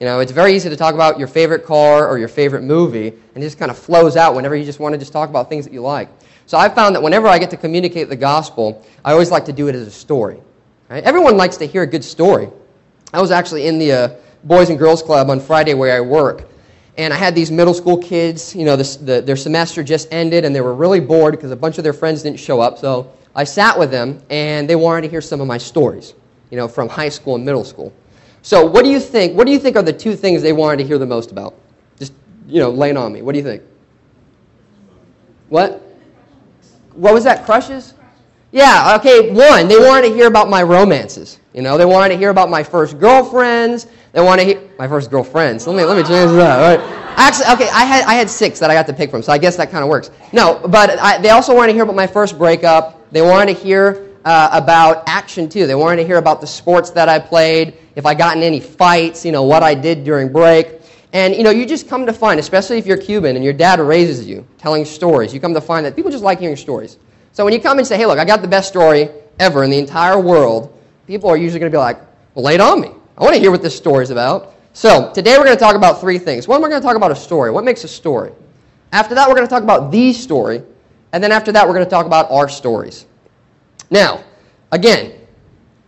You know, it's very easy to talk about your favorite car or your favorite movie, and it just kind of flows out whenever you just want to just talk about things that you like. So I found that whenever I get to communicate the gospel, I always like to do it as a story. Right? Everyone likes to hear a good story. I was actually in the uh, Boys and Girls Club on Friday where I work, and I had these middle school kids. You know, this, the, their semester just ended, and they were really bored because a bunch of their friends didn't show up. So I sat with them, and they wanted to hear some of my stories, you know, from high school and middle school. So what do you think? What do you think are the two things they wanted to hear the most about? Just you know, laying on me. What do you think? What? What was that? Crushes? Yeah, okay, one, they wanted to hear about my romances. You know, they wanted to hear about my first girlfriends. They want to hear my first girlfriends. Let me let me change that. All right. Actually, okay, I had I had six that I got to pick from, so I guess that kind of works. No, but I, they also wanted to hear about my first breakup. They wanted to hear uh, about action too. They wanted to hear about the sports that I played, if I got in any fights, you know, what I did during break. And you know, you just come to find, especially if you're Cuban and your dad raises you telling stories, you come to find that people just like hearing stories. So when you come and say, hey, look, I got the best story ever in the entire world, people are usually going to be like, well, lay it on me. I want to hear what this story is about. So today we're going to talk about three things. One, we're going to talk about a story. What makes a story? After that, we're going to talk about the story. And then after that, we're going to talk about our stories. Now, again,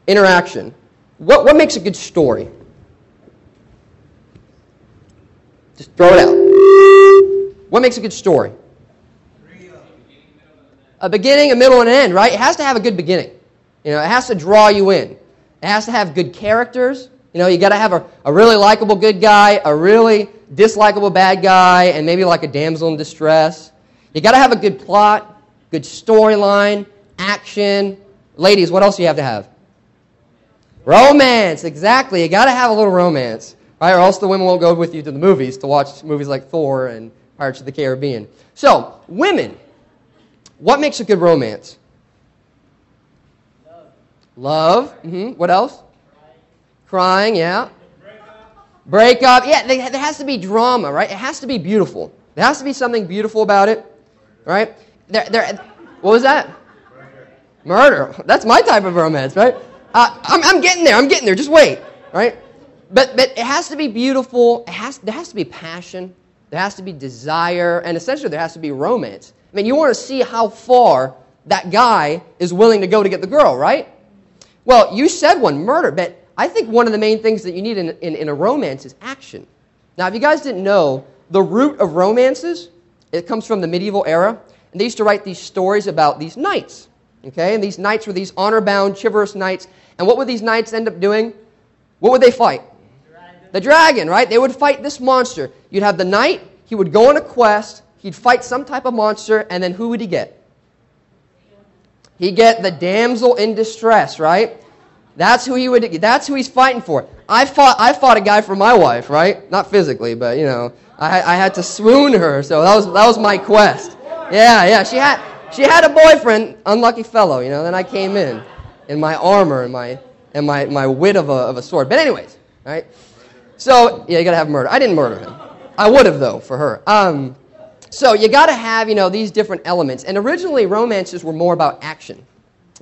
interaction. What, what makes a good story? Just throw it out. What makes a good story? a beginning, a middle, and an end, right? It has to have a good beginning. You know, it has to draw you in. It has to have good characters. You know, you got to have a, a really likable good guy, a really dislikable bad guy, and maybe like a damsel in distress. You got to have a good plot, good storyline, action. Ladies, what else do you have to have? Romance, exactly. You got to have a little romance, right? Or else the women won't go with you to the movies to watch movies like Thor and Pirates of the Caribbean. So, women, what makes a good romance? Love. Love. Mm-hmm. What else? Crying, yeah. Break up. Yeah, there has to be drama, right? It has to be beautiful. There has to be something beautiful about it, right? There, there, what was that? Murder. That's my type of romance, right? Uh, I'm, I'm getting there. I'm getting there. Just wait, right? But, but it has to be beautiful. It has, there has to be passion. There has to be desire. And essentially, there has to be romance. I mean, you want to see how far that guy is willing to go to get the girl, right? Well, you said one, murder, but I think one of the main things that you need in, in, in, a romance is action. Now, if you guys didn't know, the root of romances, it comes from the medieval era, and they used to write these stories about these knights, okay? And these knights were these honor-bound, chivalrous knights, and what would these knights end up doing? What would they fight? Dragon. The dragon, right? They would fight this monster. You'd have the knight, he would go on a quest, He'd fight some type of monster, and then who would he get? He'd get the damsel in distress, right? That's who he would. That's who he's fighting for. I fought. I fought a guy for my wife, right? Not physically, but you know, I, I had to swoon her. So that was that was my quest. Yeah, yeah. She had she had a boyfriend, unlucky fellow. You know. Then I came in, in my armor and my and my my wit of a of a sword. But anyways, right? So yeah, you gotta have murder. I didn't murder him. I would have though for her. Um, so you got to have, you know, these different elements. And originally, romances were more about action.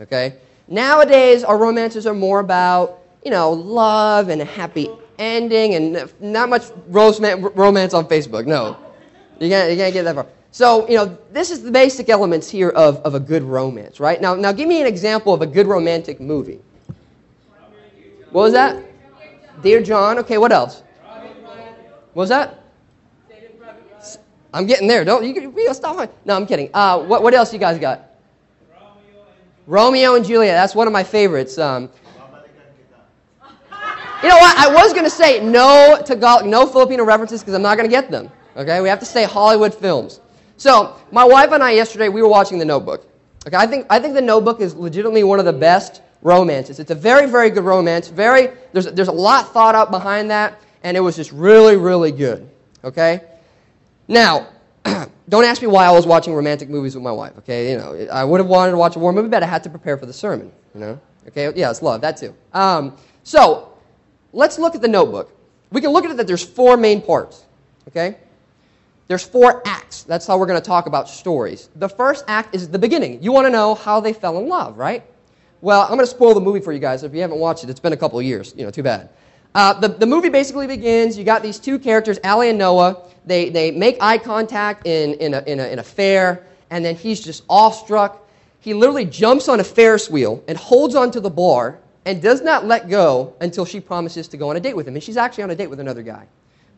Okay? Nowadays, our romances are more about, you know, love and a happy ending and not much romance on Facebook. No. You can't, you can't get that far. So, you know, this is the basic elements here of, of a good romance, right? Now, now, give me an example of a good romantic movie. What was that? Dear John. Okay, what else? What was that? I'm getting there. Don't you, you stop. No, I'm kidding. Uh, what, what else you guys got? Romeo and Juliet. That's one of my favorites. Um, you know what? I was going to say no Tagalog, no Filipino references because I'm not going to get them. Okay, we have to say Hollywood films. So my wife and I yesterday we were watching The Notebook. Okay, I think I think The Notebook is legitimately one of the best romances. It's a very very good romance. Very there's there's a lot thought out behind that, and it was just really really good. Okay. Now, don't ask me why I was watching romantic movies with my wife, okay? You know, I would have wanted to watch a war movie, but I had to prepare for the sermon, you know? Okay, yeah, it's love, that too. Um, so, let's look at the notebook. We can look at it that there's four main parts, okay? There's four acts. That's how we're going to talk about stories. The first act is the beginning. You want to know how they fell in love, right? Well, I'm going to spoil the movie for you guys. If you haven't watched it, it's been a couple of years. You know, too bad. Uh, the, the movie basically begins. You got these two characters, Allie and Noah. They, they make eye contact in, in, a, in, a, in a fair, and then he's just awestruck. He literally jumps on a Ferris wheel and holds onto the bar and does not let go until she promises to go on a date with him. And she's actually on a date with another guy.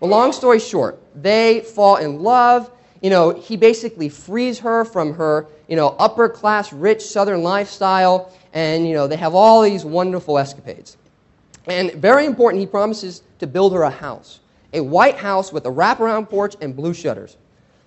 But long story short, they fall in love. You know, he basically frees her from her, you know, upper class, rich Southern lifestyle, and, you know, they have all these wonderful escapades. And very important, he promises to build her a house a white house with a wraparound porch and blue shutters.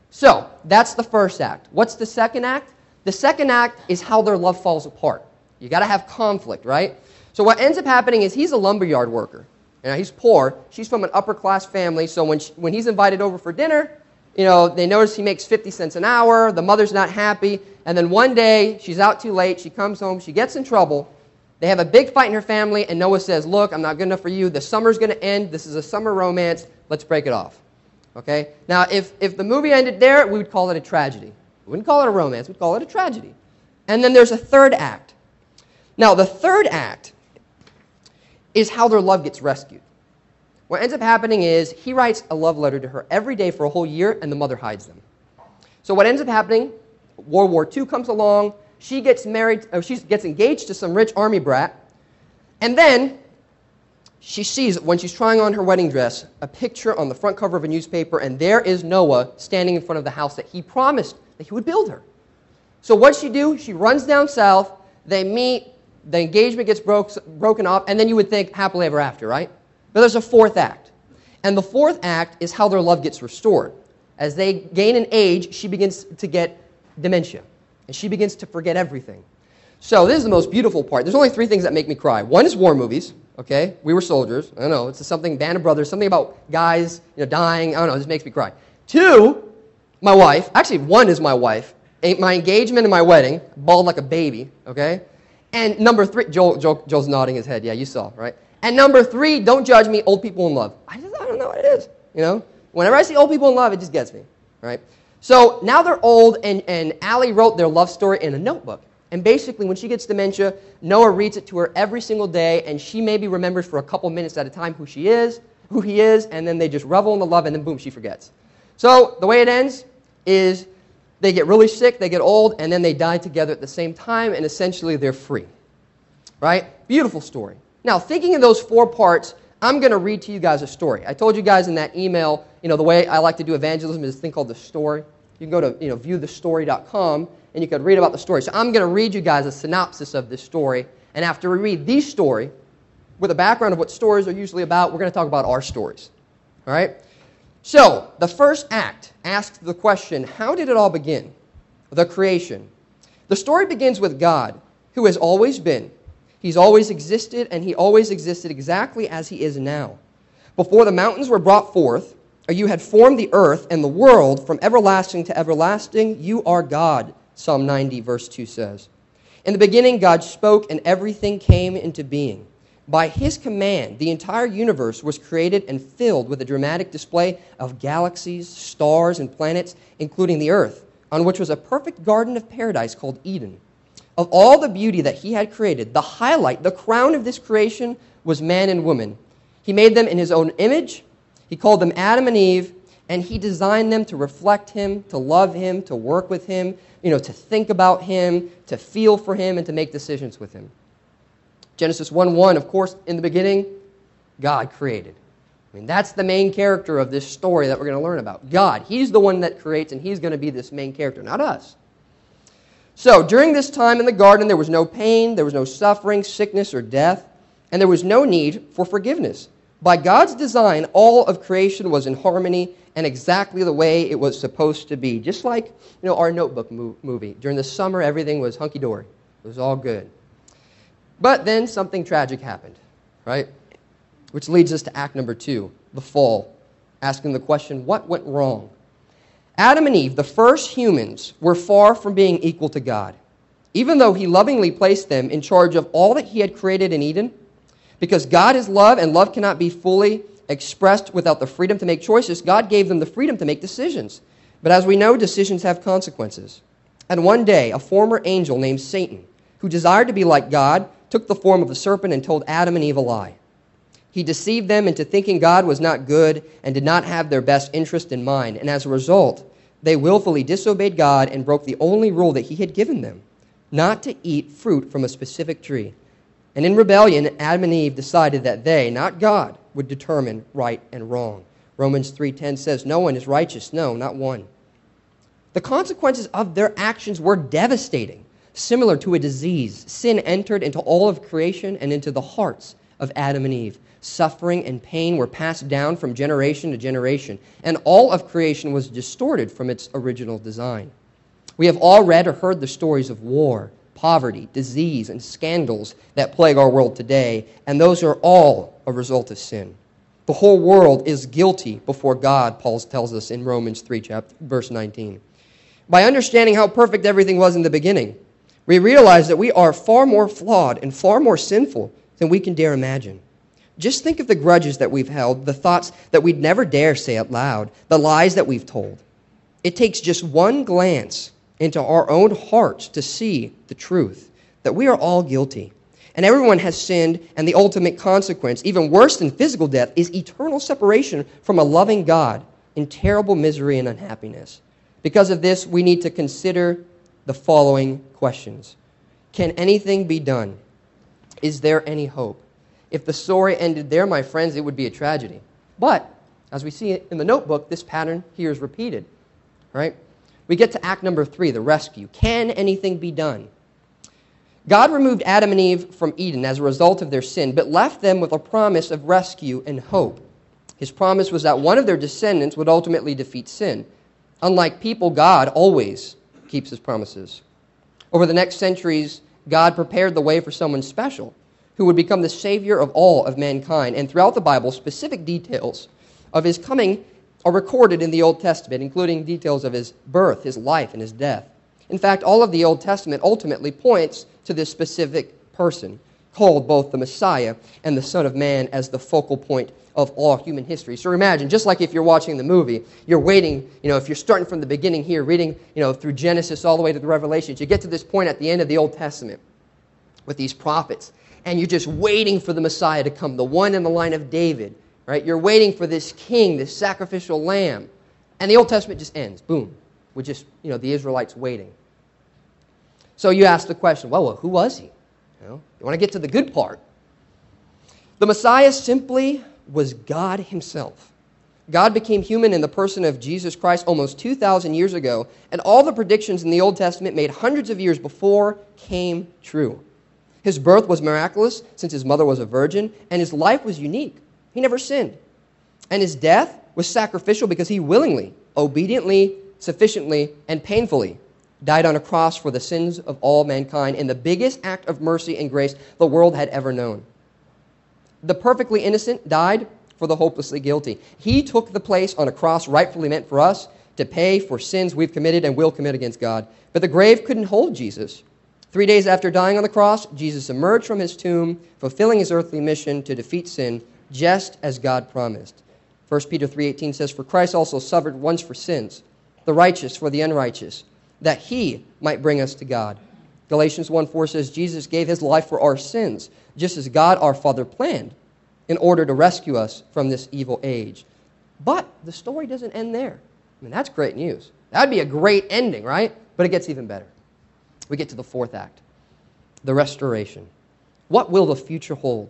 So, that's the first act. What's the second act? The second act is how their love falls apart. You got to have conflict, right? So, what ends up happening is he's a lumberyard worker. Know, he's poor. She's from an upper class family. So, when, she, when he's invited over for dinner, you know, they notice he makes 50 cents an hour. The mother's not happy. And then one day, she's out too late. She comes home. She gets in trouble. They have a big fight in her family, and Noah says, Look, I'm not good enough for you. The summer's going to end. This is a summer romance. Let's break it off. Okay? Now, if, if the movie ended there, we would call it a tragedy. We wouldn't call it a romance, we'd call it a tragedy. And then there's a third act. Now, the third act is how their love gets rescued. What ends up happening is he writes a love letter to her every day for a whole year, and the mother hides them. So, what ends up happening, World War II comes along, she gets married, or she gets engaged to some rich army brat. And then she sees, when she's trying on her wedding dress, a picture on the front cover of a newspaper, and there is Noah standing in front of the house that he promised that he would build her. So what she do? She runs down south. They meet. The engagement gets broke, broken off, and then you would think happily ever after, right? But there's a fourth act. And the fourth act is how their love gets restored. As they gain in age, she begins to get dementia and she begins to forget everything. So this is the most beautiful part. There's only three things that make me cry. One is war movies. Okay, we were soldiers. I don't know. It's something Band of Brothers, something about guys, you know, dying. I don't know. Just makes me cry. Two, my wife. Actually, one is my wife. Eh, my engagement and my wedding, bald like a baby. Okay, and number three, Joel, Joel, Joel's nodding his head. Yeah, you saw, right? And number three, don't judge me. Old people in love. I just I don't know what it is. You know, whenever I see old people in love, it just gets me. Right? So now they're old, and, and Allie wrote their love story in a notebook. And basically, when she gets dementia, Noah reads it to her every single day, and she maybe remembers for a couple minutes at a time who she is, who he is, and then they just revel in the love, and then boom, she forgets. So the way it ends is they get really sick, they get old, and then they die together at the same time, and essentially they're free. Right? Beautiful story. Now, thinking of those four parts, I'm going to read to you guys a story. I told you guys in that email, you know, the way I like to do evangelism is a thing called the story. You can go to, you know, viewthestory.com and you can read about the story. So I'm going to read you guys a synopsis of this story. And after we read the story, with a background of what stories are usually about, we're going to talk about our stories. All right? So, the first act asks the question how did it all begin? The creation. The story begins with God, who has always been, He's always existed, and he always existed exactly as he is now. Before the mountains were brought forth, or you had formed the earth and the world from everlasting to everlasting, you are God, Psalm 90, verse 2 says. In the beginning, God spoke, and everything came into being. By his command, the entire universe was created and filled with a dramatic display of galaxies, stars, and planets, including the earth, on which was a perfect garden of paradise called Eden. Of all the beauty that he had created, the highlight, the crown of this creation was man and woman. He made them in his own image. He called them Adam and Eve, and he designed them to reflect him, to love him, to work with him, you know, to think about him, to feel for him, and to make decisions with him. Genesis 1 1, of course, in the beginning, God created. I mean, that's the main character of this story that we're going to learn about. God. He's the one that creates, and he's going to be this main character, not us. So, during this time in the garden, there was no pain, there was no suffering, sickness, or death, and there was no need for forgiveness. By God's design, all of creation was in harmony and exactly the way it was supposed to be. Just like you know, our notebook movie. During the summer, everything was hunky dory, it was all good. But then something tragic happened, right? Which leads us to act number two the fall, asking the question what went wrong? Adam and Eve, the first humans, were far from being equal to God. Even though he lovingly placed them in charge of all that he had created in Eden, because God is love and love cannot be fully expressed without the freedom to make choices, God gave them the freedom to make decisions. But as we know, decisions have consequences. And one day, a former angel named Satan, who desired to be like God, took the form of a serpent and told Adam and Eve a lie. He deceived them into thinking God was not good and did not have their best interest in mind. And as a result, they willfully disobeyed God and broke the only rule that He had given them not to eat fruit from a specific tree. And in rebellion, Adam and Eve decided that they, not God, would determine right and wrong. Romans 3:10 says, "No one is righteous, no, not one." The consequences of their actions were devastating. Similar to a disease, sin entered into all of creation and into the hearts of Adam and Eve. Suffering and pain were passed down from generation to generation, and all of creation was distorted from its original design. We have all read or heard the stories of war, poverty, disease, and scandals that plague our world today, and those are all a result of sin. The whole world is guilty before God, Paul tells us in Romans 3, chapter, verse 19. By understanding how perfect everything was in the beginning, we realize that we are far more flawed and far more sinful than we can dare imagine. Just think of the grudges that we've held, the thoughts that we'd never dare say out loud, the lies that we've told. It takes just one glance into our own hearts to see the truth that we are all guilty. And everyone has sinned, and the ultimate consequence, even worse than physical death, is eternal separation from a loving God in terrible misery and unhappiness. Because of this, we need to consider the following questions Can anything be done? Is there any hope? If the story ended there, my friends, it would be a tragedy. But, as we see in the notebook, this pattern here is repeated. Right? we get to act number three, the rescue. Can anything be done? God removed Adam and Eve from Eden as a result of their sin, but left them with a promise of rescue and hope. His promise was that one of their descendants would ultimately defeat sin. Unlike people, God always keeps his promises. Over the next centuries, God prepared the way for someone special who would become the savior of all of mankind. And throughout the Bible, specific details of his coming are recorded in the Old Testament, including details of his birth, his life, and his death. In fact, all of the Old Testament ultimately points to this specific person, called both the Messiah and the Son of Man as the focal point of all human history. So imagine, just like if you're watching the movie, you're waiting, you know, if you're starting from the beginning here, reading, you know, through Genesis all the way to the Revelations, you get to this point at the end of the Old Testament with these prophets, and you're just waiting for the Messiah to come, the one in the line of David, right? You're waiting for this king, this sacrificial lamb. And the Old Testament just ends, boom, with just, you know, the Israelites waiting. So you ask the question, well, well who was he? You, want to get to the good part. The Messiah simply was God himself. God became human in the person of Jesus Christ almost 2,000 years ago, and all the predictions in the Old Testament made hundreds of years before came true. His birth was miraculous since his mother was a virgin, and his life was unique. He never sinned. And his death was sacrificial because he willingly, obediently, sufficiently, and painfully died on a cross for the sins of all mankind in the biggest act of mercy and grace the world had ever known. The perfectly innocent died for the hopelessly guilty. He took the place on a cross rightfully meant for us to pay for sins we've committed and will commit against God. But the grave couldn't hold Jesus. Three days after dying on the cross, Jesus emerged from his tomb, fulfilling his earthly mission to defeat sin just as God promised. 1 Peter 3:18 says for Christ also suffered once for sins, the righteous for the unrighteous, that he might bring us to God. Galatians 1:4 says Jesus gave his life for our sins, just as God our Father planned in order to rescue us from this evil age. But the story doesn't end there. I mean, that's great news. That'd be a great ending, right? But it gets even better. We get to the fourth act the restoration. What will the future hold?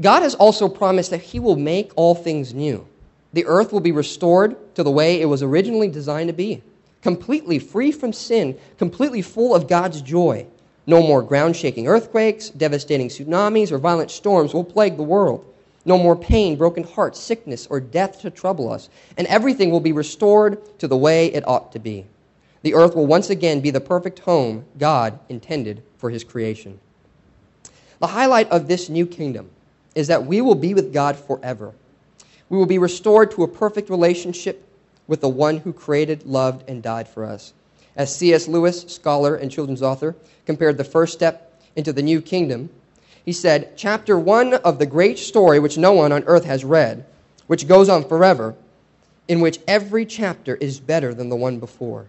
God has also promised that He will make all things new. The earth will be restored to the way it was originally designed to be, completely free from sin, completely full of God's joy. No more ground shaking earthquakes, devastating tsunamis, or violent storms will plague the world. No more pain, broken hearts, sickness, or death to trouble us. And everything will be restored to the way it ought to be. The earth will once again be the perfect home God intended for His creation. The highlight of this new kingdom is that we will be with God forever. We will be restored to a perfect relationship with the one who created, loved, and died for us. As C.S. Lewis, scholar and children's author, compared the first step into the new kingdom, he said, Chapter one of the great story which no one on earth has read, which goes on forever, in which every chapter is better than the one before.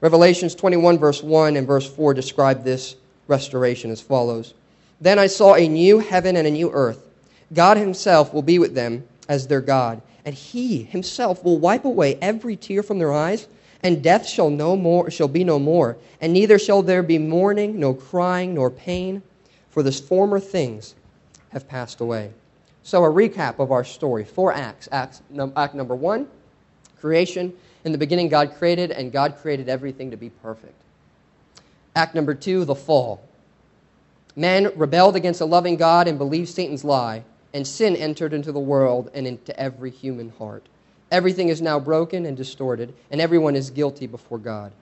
Revelations 21, verse 1 and verse 4 describe this restoration as follows. Then I saw a new heaven and a new earth. God Himself will be with them as their God, and He Himself will wipe away every tear from their eyes, and death shall no more shall be no more, and neither shall there be mourning, nor crying, nor pain, for the former things have passed away. So a recap of our story: four acts. Acts act number one, creation. In the beginning, God created, and God created everything to be perfect. Act number two, the fall. Man rebelled against a loving God and believed Satan's lie, and sin entered into the world and into every human heart. Everything is now broken and distorted, and everyone is guilty before God.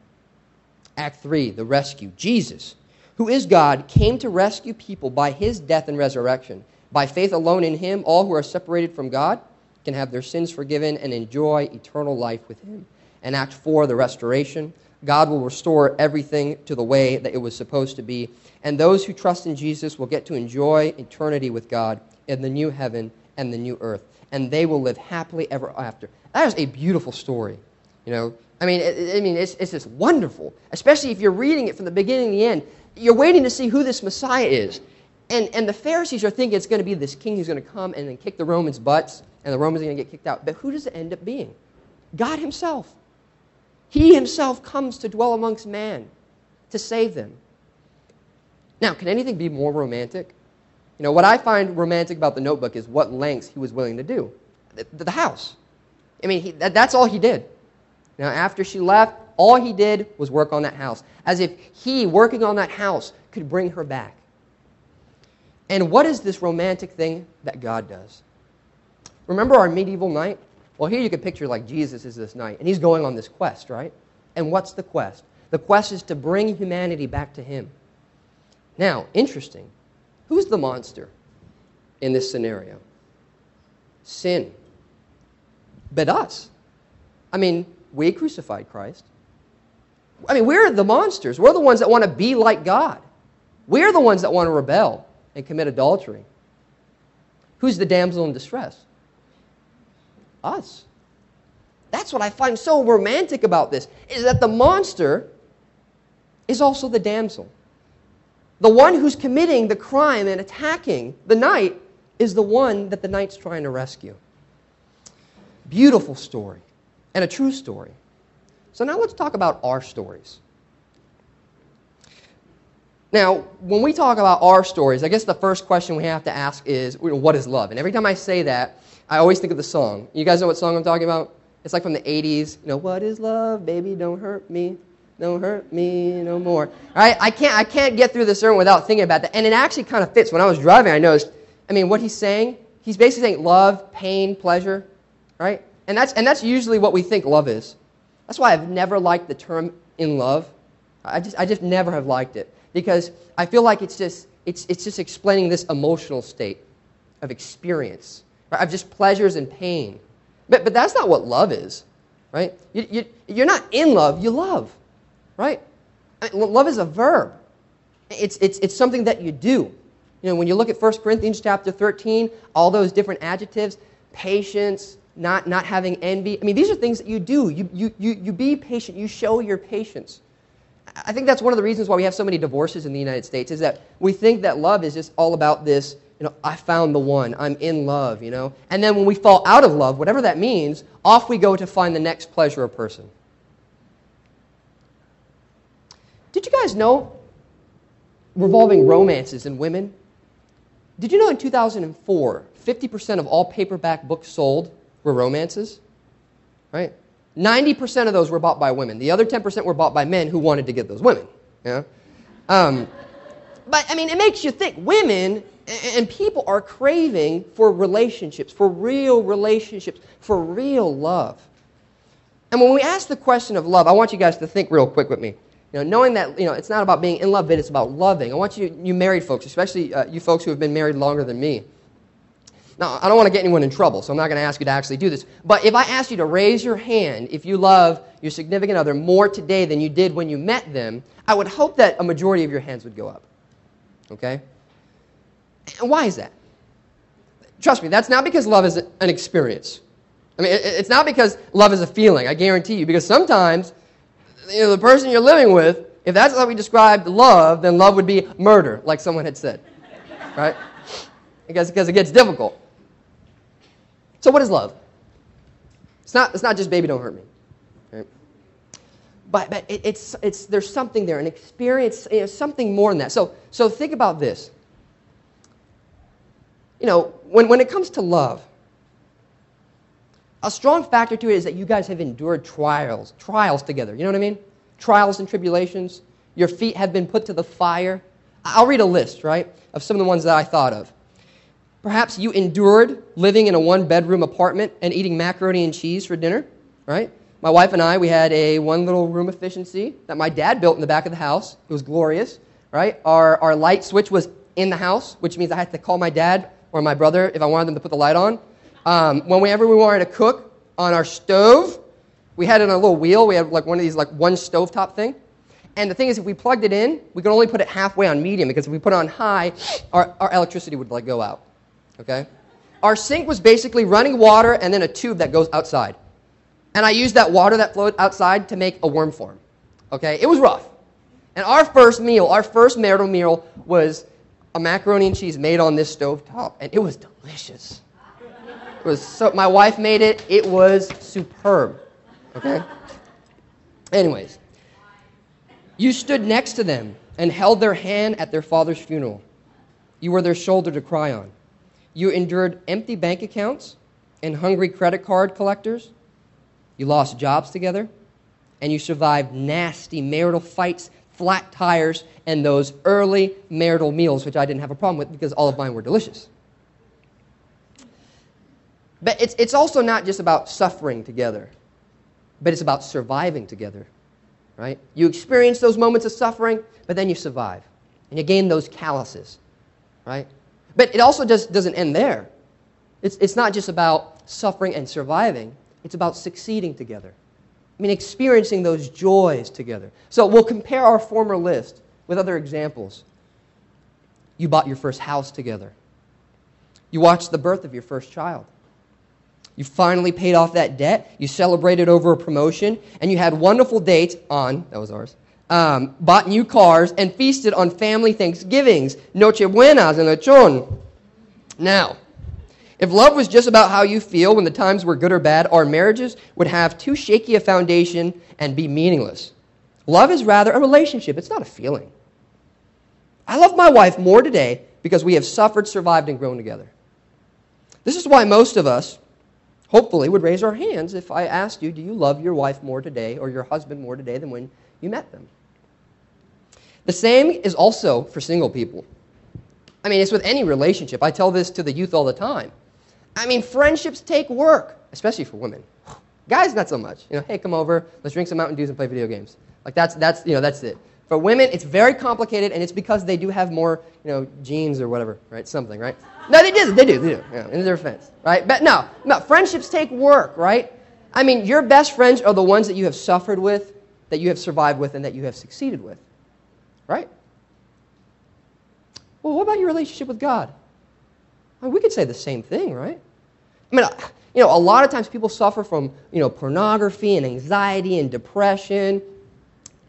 Act 3, the rescue. Jesus, who is God, came to rescue people by his death and resurrection. By faith alone in him, all who are separated from God can have their sins forgiven and enjoy eternal life with him. And Act 4, the restoration. God will restore everything to the way that it was supposed to be. And those who trust in Jesus will get to enjoy eternity with God in the new heaven and the new earth. And they will live happily ever after. That is a beautiful story. You know, I mean, I mean it's, it's just wonderful, especially if you're reading it from the beginning to the end. You're waiting to see who this Messiah is. And, and the Pharisees are thinking it's going to be this king who's going to come and then kick the Romans' butts, and the Romans are going to get kicked out. But who does it end up being? God Himself. He himself comes to dwell amongst man to save them. Now, can anything be more romantic? You know, what I find romantic about the notebook is what lengths he was willing to do. The, the house. I mean, he, that, that's all he did. Now, after she left, all he did was work on that house, as if he, working on that house, could bring her back. And what is this romantic thing that God does? Remember our medieval knight? Well, here you can picture like Jesus is this knight, and he's going on this quest, right? And what's the quest? The quest is to bring humanity back to him. Now, interesting. Who's the monster in this scenario? Sin. But us. I mean, we crucified Christ. I mean, we're the monsters. We're the ones that want to be like God. We're the ones that want to rebel and commit adultery. Who's the damsel in distress? us. That's what I find so romantic about this, is that the monster is also the damsel. The one who's committing the crime and attacking the knight is the one that the knight's trying to rescue. Beautiful story, and a true story. So now let's talk about our stories. Now, when we talk about our stories, I guess the first question we have to ask is, what is love? And every time I say that, I always think of the song. You guys know what song I'm talking about? It's like from the 80s. You know, what is love, baby? Don't hurt me. Don't hurt me no more. All right? I can't, I can't get through the sermon without thinking about that. And it actually kind of fits. When I was driving, I noticed, I mean, what he's saying, he's basically saying love, pain, pleasure, right? And that's, and that's usually what we think love is. That's why I've never liked the term in love. I just, I just never have liked it because I feel like it's just, it's, it's just explaining this emotional state of experience right? of just pleasures and pain. But, but that's not what love is, right? You, you, you're not in love, you love, right? Love is a verb. It's, it's, it's something that you do. You know, when you look at 1 Corinthians chapter 13, all those different adjectives, patience, not, not having envy. I mean, these are things that you do. You, you, you, you be patient. You show your patience. I think that's one of the reasons why we have so many divorces in the United States is that we think that love is just all about this you know, I found the one, I'm in love, you know. And then when we fall out of love, whatever that means, off we go to find the next pleasure or person. Did you guys know revolving romances in women? Did you know in 2004, 50% of all paperback books sold were romances? Right? 90% of those were bought by women. The other 10% were bought by men who wanted to get those women. Yeah? Um, but, I mean, it makes you think women and people are craving for relationships, for real relationships, for real love. And when we ask the question of love, I want you guys to think real quick with me. You know, knowing that you know, it's not about being in love, but it's about loving. I want you, you married folks, especially uh, you folks who have been married longer than me. Now, I don't want to get anyone in trouble, so I'm not going to ask you to actually do this. But if I asked you to raise your hand if you love your significant other more today than you did when you met them, I would hope that a majority of your hands would go up. Okay? And why is that? Trust me, that's not because love is an experience. I mean, it's not because love is a feeling, I guarantee you, because sometimes you know, the person you're living with, if that's how we described love, then love would be murder, like someone had said. Right? Because, because it gets difficult. So, what is love? It's not, it's not just baby, don't hurt me. But, but it, it's, it's, there's something there, an experience, you know, something more than that. So, so think about this. You know, when, when it comes to love, a strong factor to it is that you guys have endured trials, trials together. You know what I mean? Trials and tribulations. Your feet have been put to the fire. I'll read a list, right, of some of the ones that I thought of. Perhaps you endured living in a one bedroom apartment and eating macaroni and cheese for dinner, right? My wife and I, we had a one little room efficiency that my dad built in the back of the house. It was glorious, right? Our, our light switch was in the house, which means I had to call my dad or my brother if I wanted them to put the light on. Um, whenever we wanted to cook on our stove, we had it on a little wheel. We had like one of these like one stovetop thing. And the thing is, if we plugged it in, we could only put it halfway on medium because if we put it on high, our, our electricity would like go out. Okay? Our sink was basically running water and then a tube that goes outside. And I used that water that flowed outside to make a worm farm. Okay? It was rough. And our first meal, our first marital meal, was a macaroni and cheese made on this stove top, and it was delicious. It was so, my wife made it. It was superb. Okay? Anyways, you stood next to them and held their hand at their father's funeral. You were their shoulder to cry on. You endured empty bank accounts and hungry credit card collectors. You lost jobs together. And you survived nasty marital fights, flat tires, and those early marital meals, which I didn't have a problem with because all of mine were delicious. But it's, it's also not just about suffering together, but it's about surviving together, right? You experience those moments of suffering, but then you survive. And you gain those calluses, right? But it also just doesn't end there. It's, it's not just about suffering and surviving, it's about succeeding together. I mean, experiencing those joys together. So we'll compare our former list with other examples. You bought your first house together. You watched the birth of your first child. You finally paid off that debt. You celebrated over a promotion. And you had wonderful dates on, that was ours, um, bought new cars, and feasted on family Thanksgivings, Noche Buenas, and Lechon. Now, if love was just about how you feel when the times were good or bad, our marriages would have too shaky a foundation and be meaningless. Love is rather a relationship, it's not a feeling. I love my wife more today because we have suffered, survived, and grown together. This is why most of us, hopefully, would raise our hands if I asked you, Do you love your wife more today or your husband more today than when you met them? The same is also for single people. I mean, it's with any relationship. I tell this to the youth all the time. I mean, friendships take work, especially for women. Guys, not so much. You know, hey, come over, let's drink some Mountain Dews and play video games. Like that's that's you know that's it. For women, it's very complicated, and it's because they do have more you know genes or whatever, right? Something, right? No, they do, they do, they do. Yeah, in their defense, right? But no, no, friendships take work, right? I mean, your best friends are the ones that you have suffered with, that you have survived with, and that you have succeeded with, right? Well, what about your relationship with God? We could say the same thing, right? I mean, you know, a lot of times people suffer from, you know, pornography and anxiety and depression.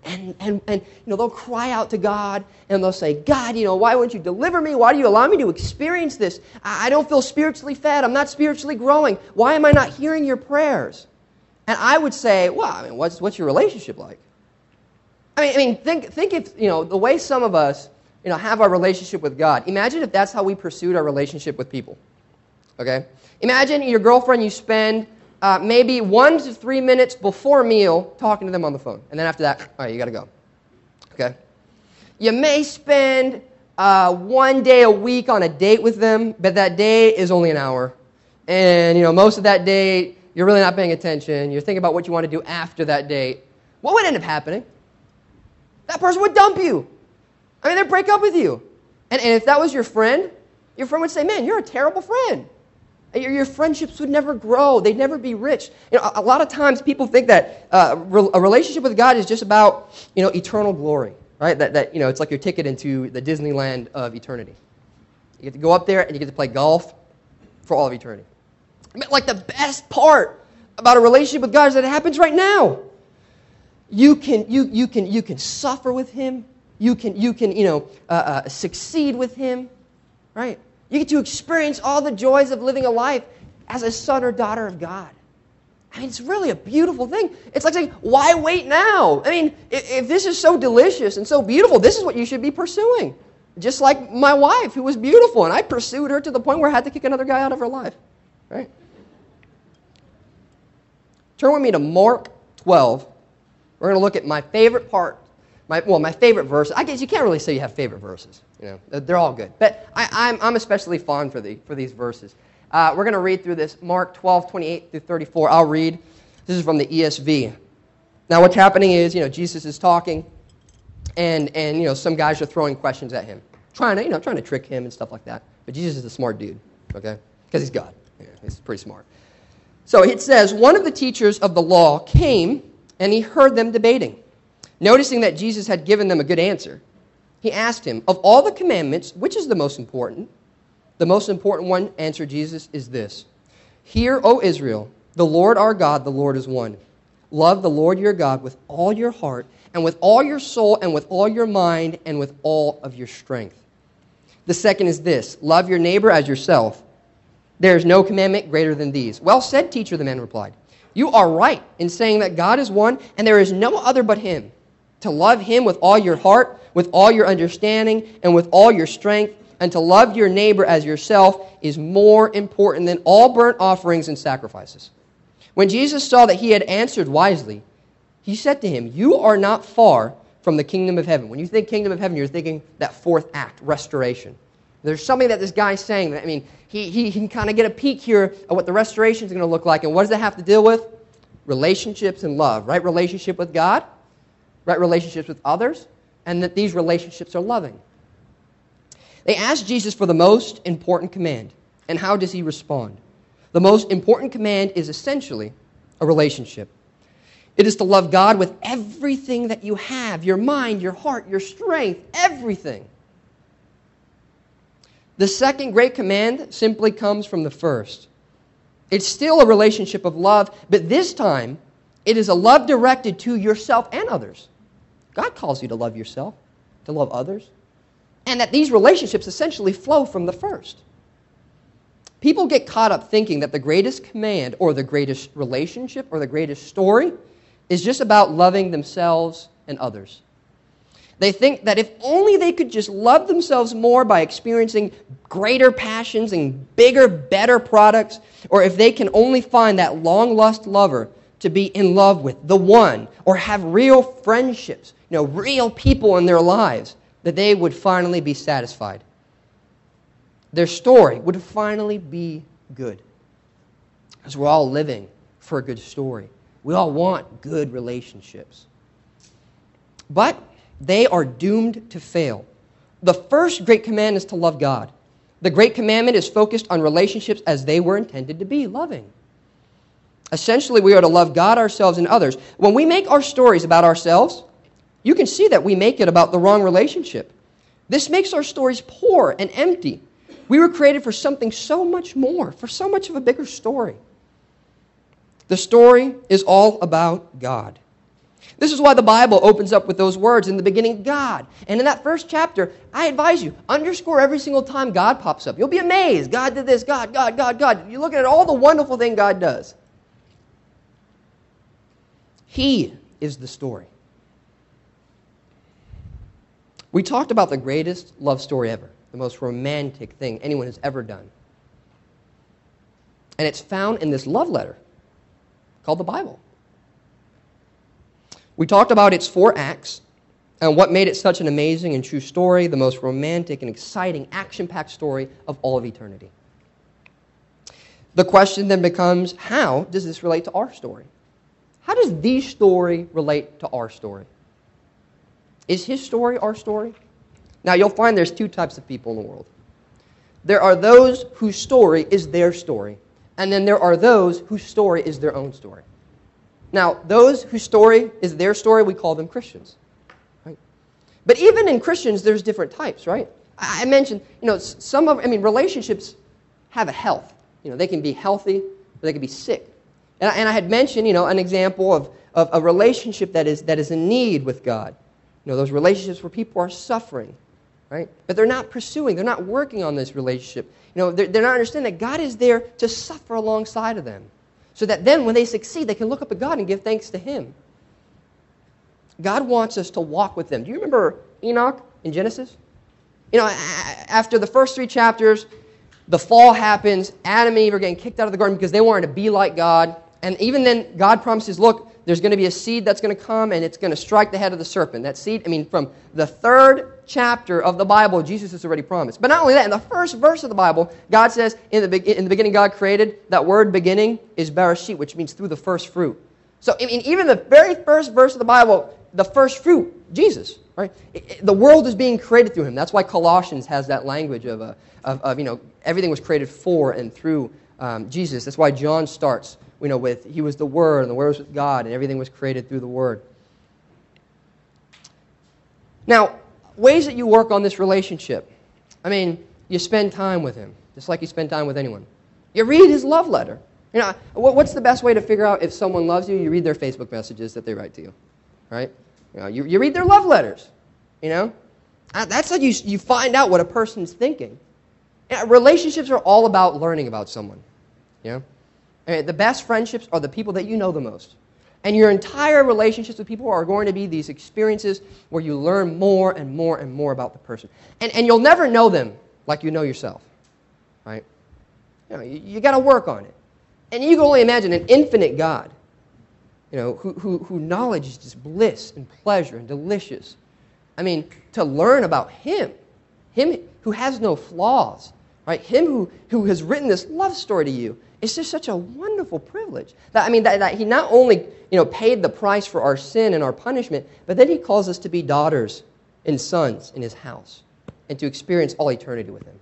And, and, and, you know, they'll cry out to God and they'll say, God, you know, why won't you deliver me? Why do you allow me to experience this? I, I don't feel spiritually fed. I'm not spiritually growing. Why am I not hearing your prayers? And I would say, well, I mean, what's, what's your relationship like? I mean, I mean think, think if, you know, the way some of us you know, have our relationship with God. Imagine if that's how we pursued our relationship with people. Okay? Imagine your girlfriend, you spend uh, maybe one to three minutes before meal talking to them on the phone. And then after that, all right, you got to go. Okay? You may spend uh, one day a week on a date with them, but that day is only an hour. And, you know, most of that day, you're really not paying attention. You're thinking about what you want to do after that date. What would end up happening? That person would dump you. I mean, they'd break up with you. And, and if that was your friend, your friend would say, Man, you're a terrible friend. Your, your friendships would never grow, they'd never be rich. You know, a, a lot of times people think that uh, a relationship with God is just about you know, eternal glory, right? That, that you know, it's like your ticket into the Disneyland of eternity. You get to go up there and you get to play golf for all of eternity. I mean, like the best part about a relationship with God is that it happens right now. You can, you, you can, you can suffer with Him. You can, you can you know, uh, uh, succeed with him, right? You get to experience all the joys of living a life as a son or daughter of God. I mean, it's really a beautiful thing. It's like saying, why wait now? I mean, if, if, this is so delicious and so beautiful, this is what you should be pursuing. Just like my wife, who was beautiful, and I pursued her to the point where I had to kick another guy out of her life. Right? Turn with me to Mark 12. We're going to look at my favorite part. My, well, my favorite verse. I guess you can't really say you have favorite verses. You know, they're all good. But I, I'm, I'm especially fond for, the, for these verses. Uh, we're going to read through this Mark 12, 28 through 34. I'll read. This is from the ESV. Now, what's happening is, you know, Jesus is talking, and, and you know, some guys are throwing questions at him, trying to, you know, trying to trick him and stuff like that. But Jesus is a smart dude, okay? Because he's God. Yeah, he's pretty smart. So it says, one of the teachers of the law came, and he heard them debating. Noticing that Jesus had given them a good answer, he asked him, Of all the commandments, which is the most important? The most important one, answered Jesus, is this Hear, O Israel, the Lord our God, the Lord is one. Love the Lord your God with all your heart, and with all your soul, and with all your mind, and with all of your strength. The second is this love your neighbor as yourself. There is no commandment greater than these. Well said, teacher, the man replied. You are right in saying that God is one, and there is no other but Him. To love Him with all your heart, with all your understanding, and with all your strength and to love your neighbor as yourself is more important than all burnt offerings and sacrifices. When Jesus saw that he had answered wisely, he said to him, You are not far from the kingdom of heaven. When you think kingdom of heaven, you're thinking that fourth act, restoration. There's something that this guy's saying. That, I mean, he, he, can kind of get a peek here of what the restoration is going to look like. And what does it have to deal with? Relationships and love. Right relationship with God, right relationships with others, and that these relationships are loving. They ask Jesus for the most important command. And how does he respond? The most important command is essentially a relationship. It is to love God with everything that you have your mind, your heart, your strength, everything. The second great command simply comes from the first. It's still a relationship of love, but this time it is a love directed to yourself and others. God calls you to love yourself, to love others and that these relationships essentially flow from the first. People get caught up thinking that the greatest command or the greatest relationship or the greatest story is just about loving themselves and others. They think that if only they could just love themselves more by experiencing greater passions and bigger, better products, or if they can only find that long lost lover to be in love with, the one, or have real friendships, you know, real people in their lives, that they would finally be satisfied. Their story would finally be good. Because we're all living for a good story. We all want good relationships. But they are doomed to fail. The first great command is to love God. The great commandment is focused on relationships as they were intended to be loving. Essentially, we are to love God, ourselves, and others. When we make our stories about ourselves, you can see that we make it about the wrong relationship. This makes our stories poor and empty. We were created for something so much more, for so much of a bigger story. The story is all about God. This is why the Bible opens up with those words in the beginning, God. And in that first chapter, I advise you, underscore every single time God pops up. You'll be amazed. God did this, God, God, God, God. You look at all the wonderful thing God does. He is the story. We talked about the greatest love story ever, the most romantic thing anyone has ever done. And it's found in this love letter called the Bible. We talked about its four acts and what made it such an amazing and true story, the most romantic and exciting, action packed story of all of eternity. The question then becomes how does this relate to our story? How does the story relate to our story? Is his story our story? Now, you'll find there's two types of people in the world. There are those whose story is their story, and then there are those whose story is their own story. Now, those whose story is their story, we call them Christians. Right? But even in Christians, there's different types, right? I mentioned, you know, some of, I mean, relationships have a health. You know, they can be healthy, or they can be sick. And I, and I had mentioned, you know, an example of, of a relationship that is, that is in need with God. You know, those relationships where people are suffering. right? But they're not pursuing, they're not working on this relationship. You know, they're, they're not understanding that God is there to suffer alongside of them. So that then when they succeed, they can look up at God and give thanks to Him. God wants us to walk with them. Do you remember Enoch in Genesis? You know, after the first three chapters, the fall happens. Adam and Eve are getting kicked out of the garden because they wanted to be like God. And even then, God promises, look, there's going to be a seed that's going to come and it's going to strike the head of the serpent. That seed, I mean, from the third chapter of the Bible, Jesus has already promised. But not only that, in the first verse of the Bible, God says, in the, in the beginning, God created. That word beginning is bereshit, which means through the first fruit. So, I mean, even the very first verse of the Bible, the first fruit, Jesus, right? The world is being created through him. That's why Colossians has that language of, uh, of, of, you know, everything was created for and through um, Jesus. That's why John starts you know, with He was the Word, and the Word was with God, and everything was created through the Word. Now, ways that you work on this relationship. I mean, you spend time with Him, just like you spend time with anyone. You read His love letter. You know, what's the best way to figure out if someone loves you? You read their Facebook messages that they write to you, right? You, know, you, you read their love letters, you know? Uh, that's how you, you find out what a person's thinking. Relationships are all about learning about someone, you know? Uh, the best friendships are the people that you know the most. And your entire relationships with people are going to be these experiences where you learn more and more and more about the person. And, and you'll never know them like you know yourself, right? You, know, you, you got to work on it. And you can only imagine an infinite God, you know, who, who, who knowledge is just bliss and pleasure and delicious. I mean, to learn about Him, Him who has no flaws, right? Him who, who has written this love story to you, it's just such a wonderful privilege. That, I mean, that, that he not only you know, paid the price for our sin and our punishment, but then he calls us to be daughters and sons in his house and to experience all eternity with him.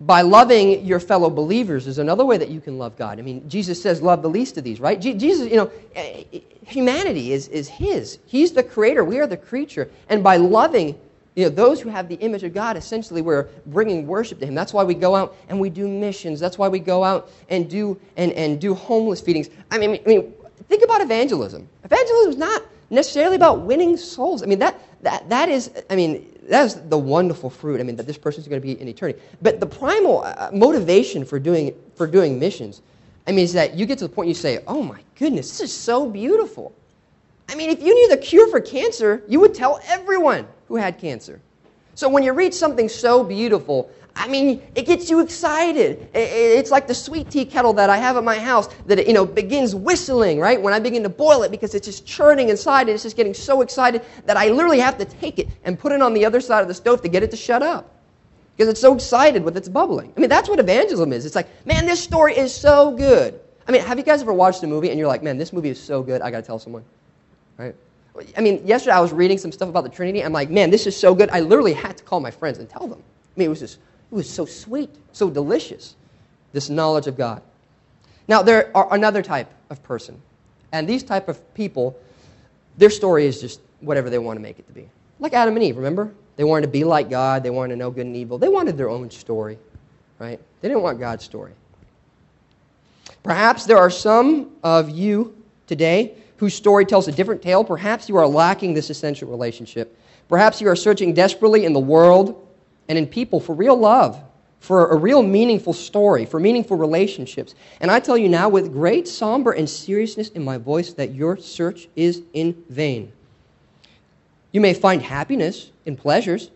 By loving your fellow believers is another way that you can love God. I mean, Jesus says, love the least of these, right? Jesus, you know, eh, humanity is, is his. He's the creator. We are the creature. And by loving you know, those who have the image of God, essentially, we're bringing worship to Him. That's why we go out and we do missions. That's why we go out and do and, and do homeless feedings. I mean, I mean, think about evangelism. Evangelism is not necessarily about winning souls. I mean, that that that is. I mean, that is the wonderful fruit. I mean, that this person is going to be in eternity. But the primal uh, motivation for doing for doing missions, I mean, is that you get to the point you say, "Oh my goodness, this is so beautiful." I mean, if you knew the cure for cancer, you would tell everyone who had cancer. So when you read something so beautiful, I mean, it gets you excited. It's like the sweet tea kettle that I have at my house that, you know, begins whistling, right? When I begin to boil it because it's just churning inside and it's just getting so excited that I literally have to take it and put it on the other side of the stove to get it to shut up because it's so excited with its bubbling. I mean, that's what evangelism is. It's like, man, this story is so good. I mean, have you guys ever watched a movie and you're like, man, this movie is so good, I got to tell someone, right? I mean, yesterday I was reading some stuff about the Trinity. I'm like, man, this is so good. I literally had to call my friends and tell them. I mean, it was just, it was so sweet, so delicious, this knowledge of God. Now, there are another type of person. And these type of people, their story is just whatever they want to make it to be. Like Adam and Eve, remember? They wanted to be like God. They wanted to know good and evil. They wanted their own story, right? They didn't want God's story. Perhaps there are some of you today whose story tells a different tale, perhaps you are lacking this essential relationship. Perhaps you are searching desperately in the world and in people for real love, for a real meaningful story, for meaningful relationships. And I tell you now, with great somber and seriousness in my voice, that your search is in vain. You may find happiness in pleasures,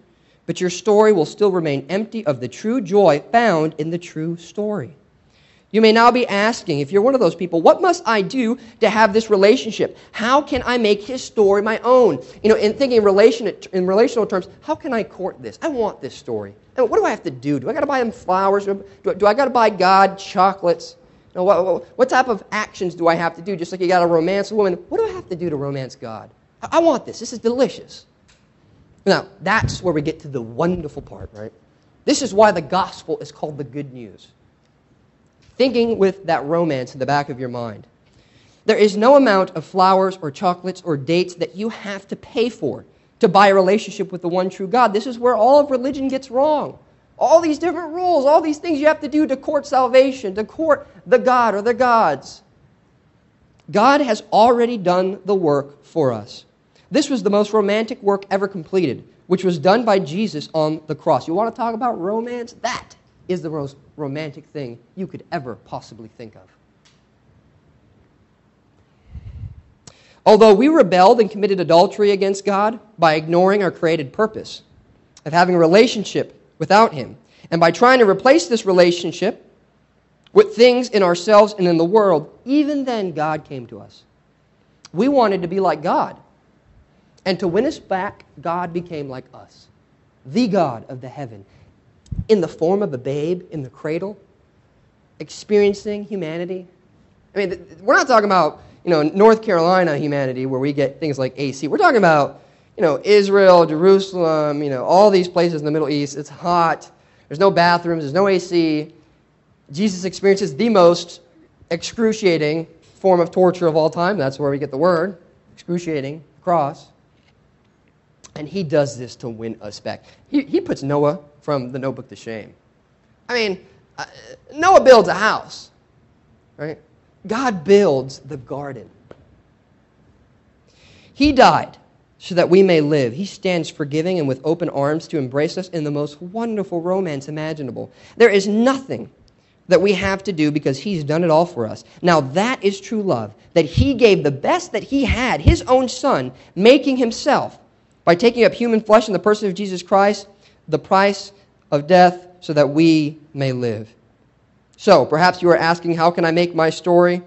but your story will still remain empty of the true joy found in the true story. You may now be asking, if you're one of those people, what must I do to have this relationship? How can I make his story my own? You know, in thinking in, relation, in relational terms, how can I court this? I want this story. And what do I have to do? Do I got to buy him flowers? Do, do I got to buy God chocolates? You know, what, what, type of actions do I have to do? Just like you got to romance a woman. What do I have to do to romance God? I, I want this. This is delicious. Now, that's where we get to the wonderful part, right? This is why the gospel is called the good news thinking with that romance in the back of your mind. There is no amount of flowers or chocolates or dates that you have to pay for to buy a relationship with the one true God. This is where all of religion gets wrong. All these different rules, all these things you have to do to court salvation, to court the God or the gods. God has already done the work for us. This was the most romantic work ever completed, which was done by Jesus on the cross. You want to talk about romance? That is the most romantic thing you could ever possibly think of. Although we rebelled and committed adultery against God by ignoring our created purpose of having a relationship without Him, and by trying to replace this relationship with things in ourselves and in the world, even then God came to us. We wanted to be like God. And to win us back, God became like us, the God of the heaven, in the form of a babe in the cradle, experiencing humanity. I mean, we're not talking about, you know, North Carolina humanity where we get things like AC. We're talking about, you know, Israel, Jerusalem, you know, all these places in the Middle East. It's hot. There's no bathrooms. There's no AC. Jesus experiences the most excruciating form of torture of all time. That's where we get the word excruciating, cross. And he does this to win us back. He, he puts Noah from the notebook to shame. I mean, uh, Noah builds a house, right? God builds the garden. He died so that we may live. He stands forgiving and with open arms to embrace us in the most wonderful romance imaginable. There is nothing that we have to do because he's done it all for us. Now, that is true love, that he gave the best that he had, his own son, making himself, by taking up human flesh in the person of Jesus Christ, the price of death so that we may live. So, perhaps you are asking, how can I make my story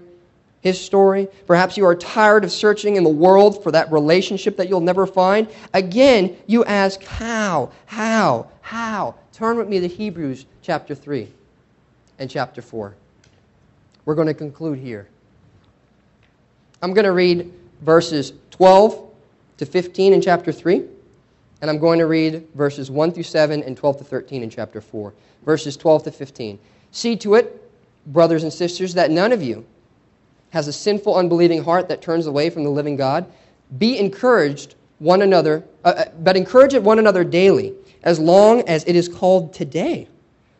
his story? Perhaps you are tired of searching in the world for that relationship that you'll never find. Again, you ask, how? How? How? Turn with me to Hebrews chapter 3 and chapter 4. We're going to conclude here. I'm going to read verses 12 to 15 in chapter 3, and I'm going to read verses 1 through 7 and 12 to 13 in chapter 4. Verses 12 to 15. See to it, brothers and sisters, that none of you has a sinful, unbelieving heart that turns away from the living God. Be encouraged one another, uh, uh but encourage one another daily, as long as it is called today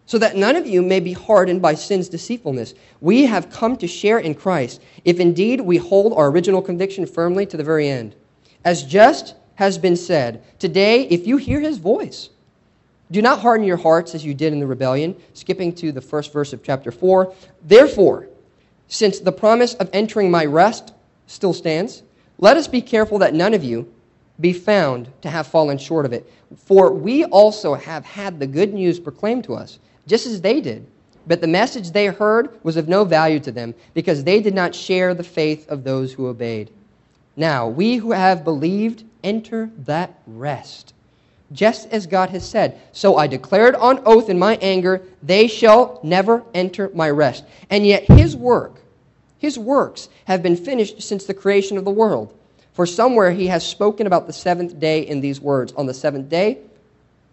so that none of you may be hardened by sin's deceitfulness. We have come to share in Christ, if indeed we hold our original conviction firmly to the very end. As just has been said, today, if you hear his voice, do not harden your hearts as you did in the rebellion. Skipping to the first verse of chapter 4. Therefore, since the promise of entering my rest still stands, let us be careful that none of you be found to have fallen short of it. For we also have had the good news proclaimed to us just as they did. But the message they heard was of no value to them because they did not share the faith of those who obeyed. Now, we who have believed enter that rest. Just as God has said, So I declared on oath in my anger, they shall never enter my rest. And yet his work, his works, have been finished since the creation of the world. For somewhere he has spoken about the seventh day in these words On the seventh day,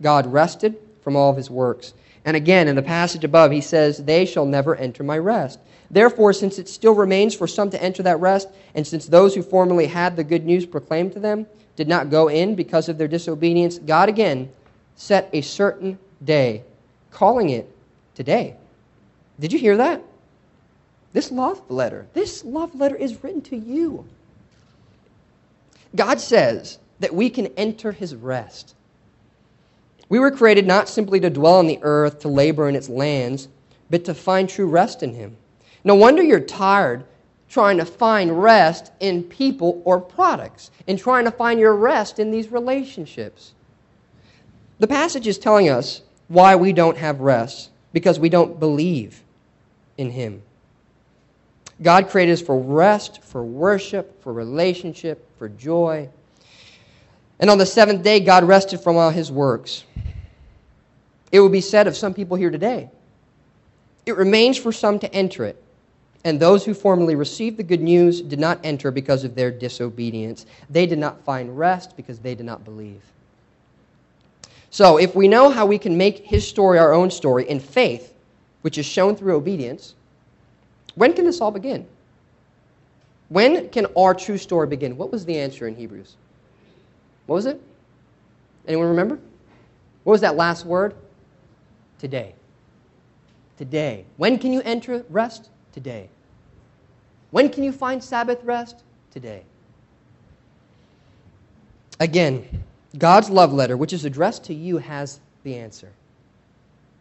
God rested from all of his works. And again, in the passage above, he says, They shall never enter my rest. Therefore, since it still remains for some to enter that rest, and since those who formerly had the good news proclaimed to them did not go in because of their disobedience, God again set a certain day, calling it today. Did you hear that? This love letter, this love letter is written to you. God says that we can enter his rest. We were created not simply to dwell on the earth, to labor in its lands, but to find true rest in Him. No wonder you're tired trying to find rest in people or products and trying to find your rest in these relationships. The passage is telling us why we don't have rest because we don't believe in Him. God created us for rest, for worship, for relationship, for joy. And on the seventh day, God rested from all His works. It will be said of some people here today. It remains for some to enter it. And those who formerly received the good news did not enter because of their disobedience. They did not find rest because they did not believe. So, if we know how we can make his story our own story in faith, which is shown through obedience, when can this all begin? When can our true story begin? What was the answer in Hebrews? What was it? Anyone remember? What was that last word? Today. Today. When can you enter rest? Today. When can you find Sabbath rest? Today. Again, God's love letter, which is addressed to you, has the answer.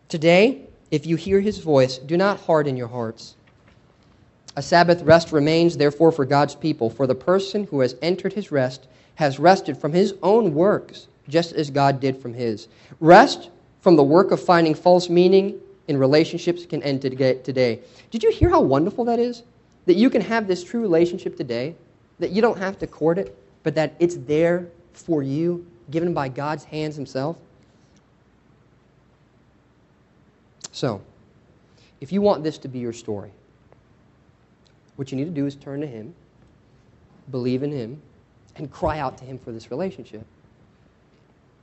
Today, if you hear his voice, do not harden your hearts. A Sabbath rest remains, therefore, for God's people, for the person who has entered his rest has rested from his own works, just as God did from his. Rest from the work of finding false meaning in relationships can end today. Did you hear how wonderful that is? That you can have this true relationship today, that you don't have to court it, but that it's there for you, given by God's hands himself. So, if you want this to be your story, what you need to do is turn to Him, believe in Him, and cry out to Him for this relationship.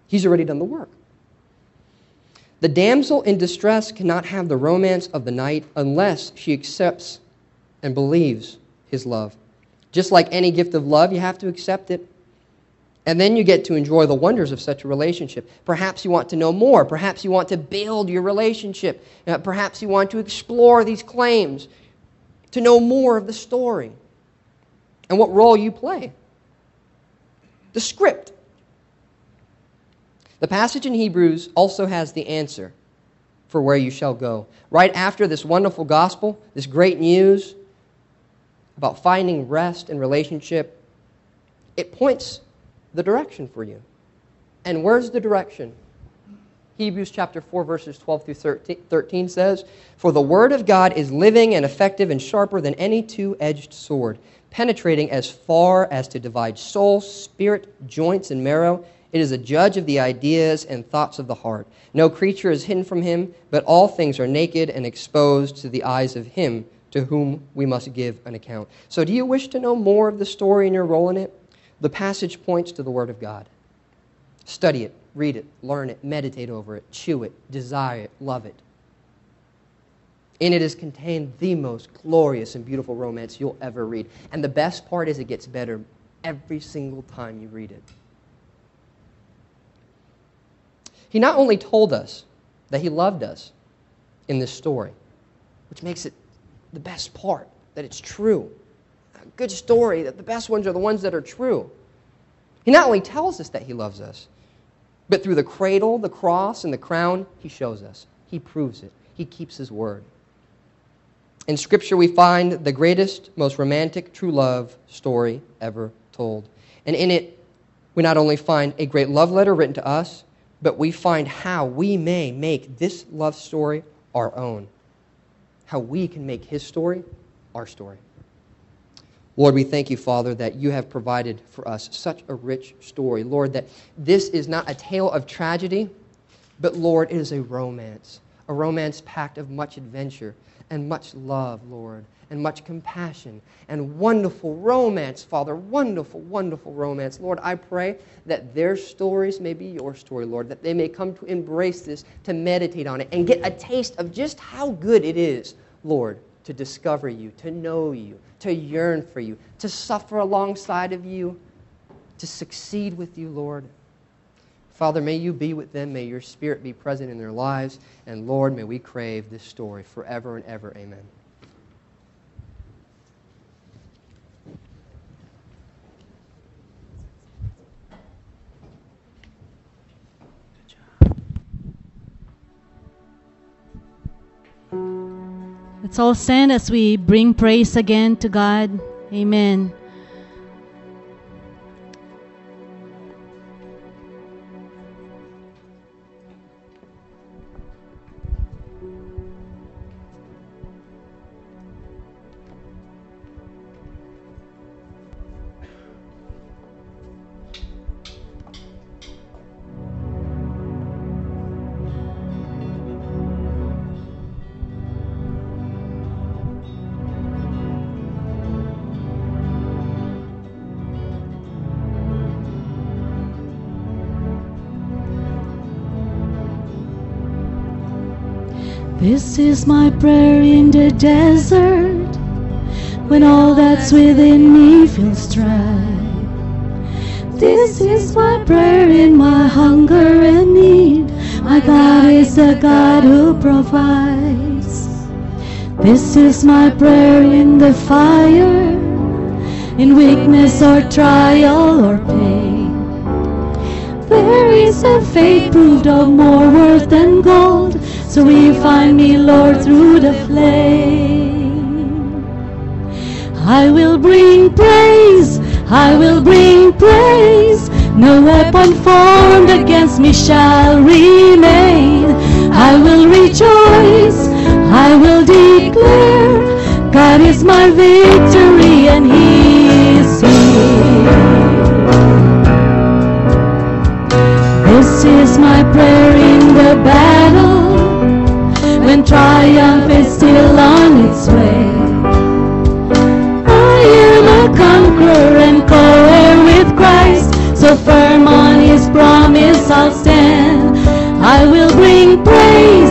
He's already done the work. The damsel in distress cannot have the romance of the knight unless she accepts and believes His love. Just like any gift of love, you have to accept it and then you get to enjoy the wonders of such a relationship. Perhaps you want to know more. Perhaps you want to build your relationship. Uh, perhaps you want to explore these claims, to know more of the story and what role you play. The script. The passage in Hebrews also has the answer for where you shall go. Right after this wonderful gospel, this great news about finding rest and relationship, it points the direction for you. And where's the direction? Hebrews chapter 4, verses 12 through 13 says, For the word of God is living and effective and sharper than any two edged sword, penetrating as far as to divide soul, spirit, joints, and marrow. It is a judge of the ideas and thoughts of the heart. No creature is hidden from him, but all things are naked and exposed to the eyes of him to whom we must give an account. So, do you wish to know more of the story and your role in it? The passage points to the Word of God. Study it, read it, learn it, meditate over it, chew it, desire it, love it. In it is contained the most glorious and beautiful romance you'll ever read. And the best part is it gets better every single time you read it. He not only told us that he loved us in this story, which makes it the best part, that it's true A good story, that the best ones are the ones that are true. He not only tells us that he loves us, but through the cradle, the cross, and the crown, he shows us. He proves it. He keeps his word. In Scripture, we find the greatest, most romantic, true love story ever told. And in it, we not only find a great love letter written to us, but we find how we may make this love story our own. How we can make his story our story. Lord, we thank you, Father, that you have provided for us such a rich story. Lord, that this is not a tale of tragedy, but Lord, it is a romance, a romance packed of much adventure and much love, Lord, and much compassion and wonderful romance, Father. Wonderful, wonderful romance. Lord, I pray that their stories may be your story, Lord, that they may come to embrace this, to meditate on it, and get a taste of just how good it is, Lord, to discover you, to know you, to yearn for you, to suffer alongside of you, to succeed with you, Lord. Father, may you be with them. May your spirit be present in their lives. And Lord, may we crave this story forever and ever. Amen. Let's all stand as we bring praise again to God. Amen. This is my prayer in the desert when all that's within me feels dry. This is my prayer in my hunger and need. My God is the God who provides. This is my prayer in the fire, in weakness or trial or pain. There is a faith proved of more worth than gold. So refine me, Lord, through the flame. I will bring praise, I will bring praise. No weapon formed against me shall remain. I will rejoice, I will declare. God is my victory and He is here. This is my prayer in the battle triumph is still on its way. I am a conqueror and co-heir with Christ, so firm on His promise I'll stand. I will bring praise,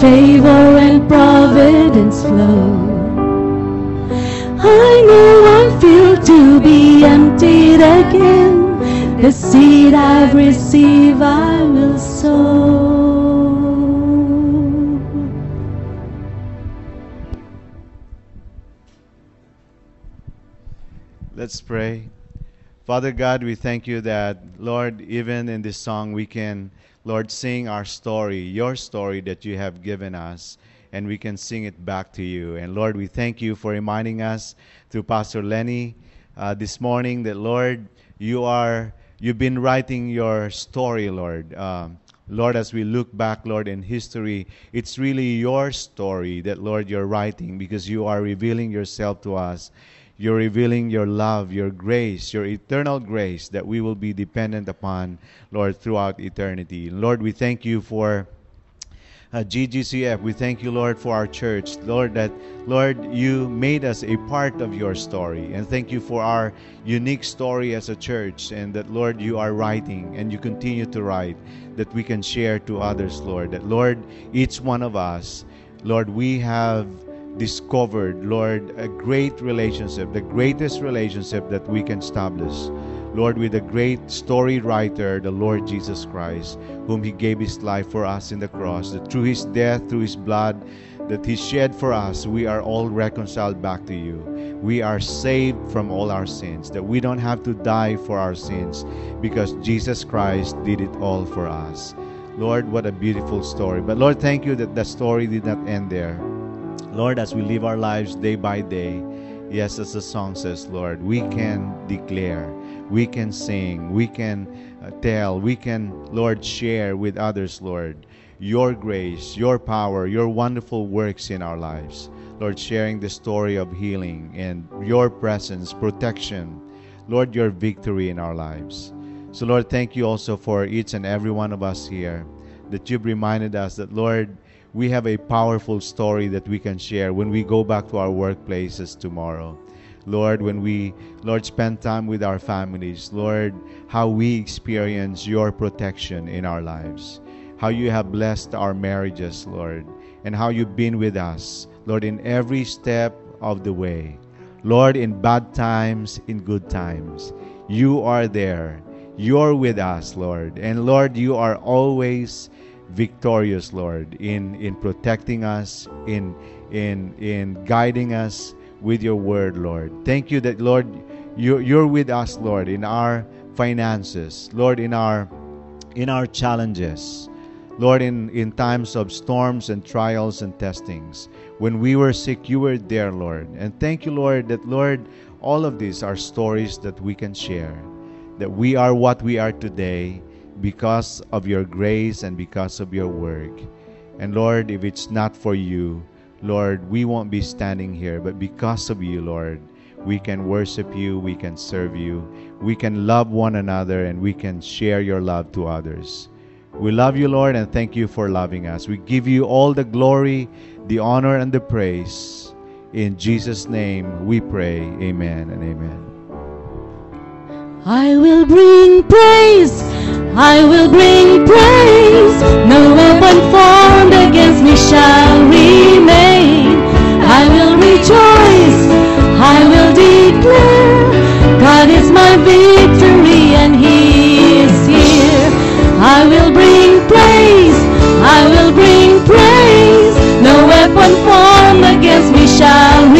favor and providence flow. I know I'm filled to be emptied again. The seed I've received I will sow. Let's pray. Father God, we thank you that, Lord, even in this song, we can, Lord, sing our story, your story that you have given us, and we can sing it back to you. And Lord, we thank you for reminding us through Pastor Lenny uh, this morning that, Lord, you are, you've been writing your story, Lord. Um, Lord, as we look back, Lord, in history, it's really your story that, Lord, you're writing because you are revealing yourself to us. You're revealing your love, your grace, your eternal grace that we will be dependent upon, Lord, throughout eternity. Lord, we thank you for uh, GGCF. We thank you, Lord, for our church. Lord, that, Lord, you made us a part of your story. And thank you for our unique story as a church. And that, Lord, you are writing and you continue to write that we can share to others, Lord. That, Lord, each one of us, Lord, we have discovered, Lord, a great relationship, the greatest relationship that we can establish. Lord, with the great story writer, the Lord Jesus Christ, whom He gave His life for us in the cross, that through His death, through His blood, that He shed for us, we are all reconciled back to you. We are saved from all our sins, that we don't have to die for our sins because Jesus Christ did it all for us. Lord, what a beautiful story. But Lord, thank you that the story did not end there. Lord, as we live our lives day by day, yes, as the song says, Lord, we can declare, we can sing, we can uh, tell, we can, Lord, share with others, Lord, your grace, your power, your wonderful works in our lives. Lord, sharing the story of healing and your presence, protection, Lord, your victory in our lives. So, Lord, thank you also for each and every one of us here that you've reminded us that, Lord, we have a powerful story that we can share when we go back to our workplaces tomorrow. Lord, when we, Lord, spend time with our families, Lord, how we experience your protection in our lives, how you have blessed our marriages, Lord, and how you've been with us, Lord, in every step of the way. Lord, in bad times, in good times, you are there. You're with us, Lord. And Lord, you are always victorious, Lord, in, in protecting us, in, in, in guiding us with your word, Lord. Thank you that, Lord, you, you're with us, Lord, in our finances, Lord, in our in our challenges, Lord, in, in times of storms and trials and testings. When we were sick, you were there, Lord. And thank you, Lord, that, Lord, all of these are stories that we can share. That we are what we are today because of your grace and because of your work. And Lord, if it's not for you, Lord, we won't be standing here, but because of you, Lord, we can worship you, we can serve you, we can love one another, and we can share your love to others. We love you, Lord, and thank you for loving us. We give you all the glory, the honor, and the praise. In Jesus' name we pray. Amen and amen. I will bring praise. I will bring praise. No weapon formed against me shall remain. I will rejoice. I will declare God is my victory and He is here. I will bring praise. I will bring praise. No weapon formed against me shall remain.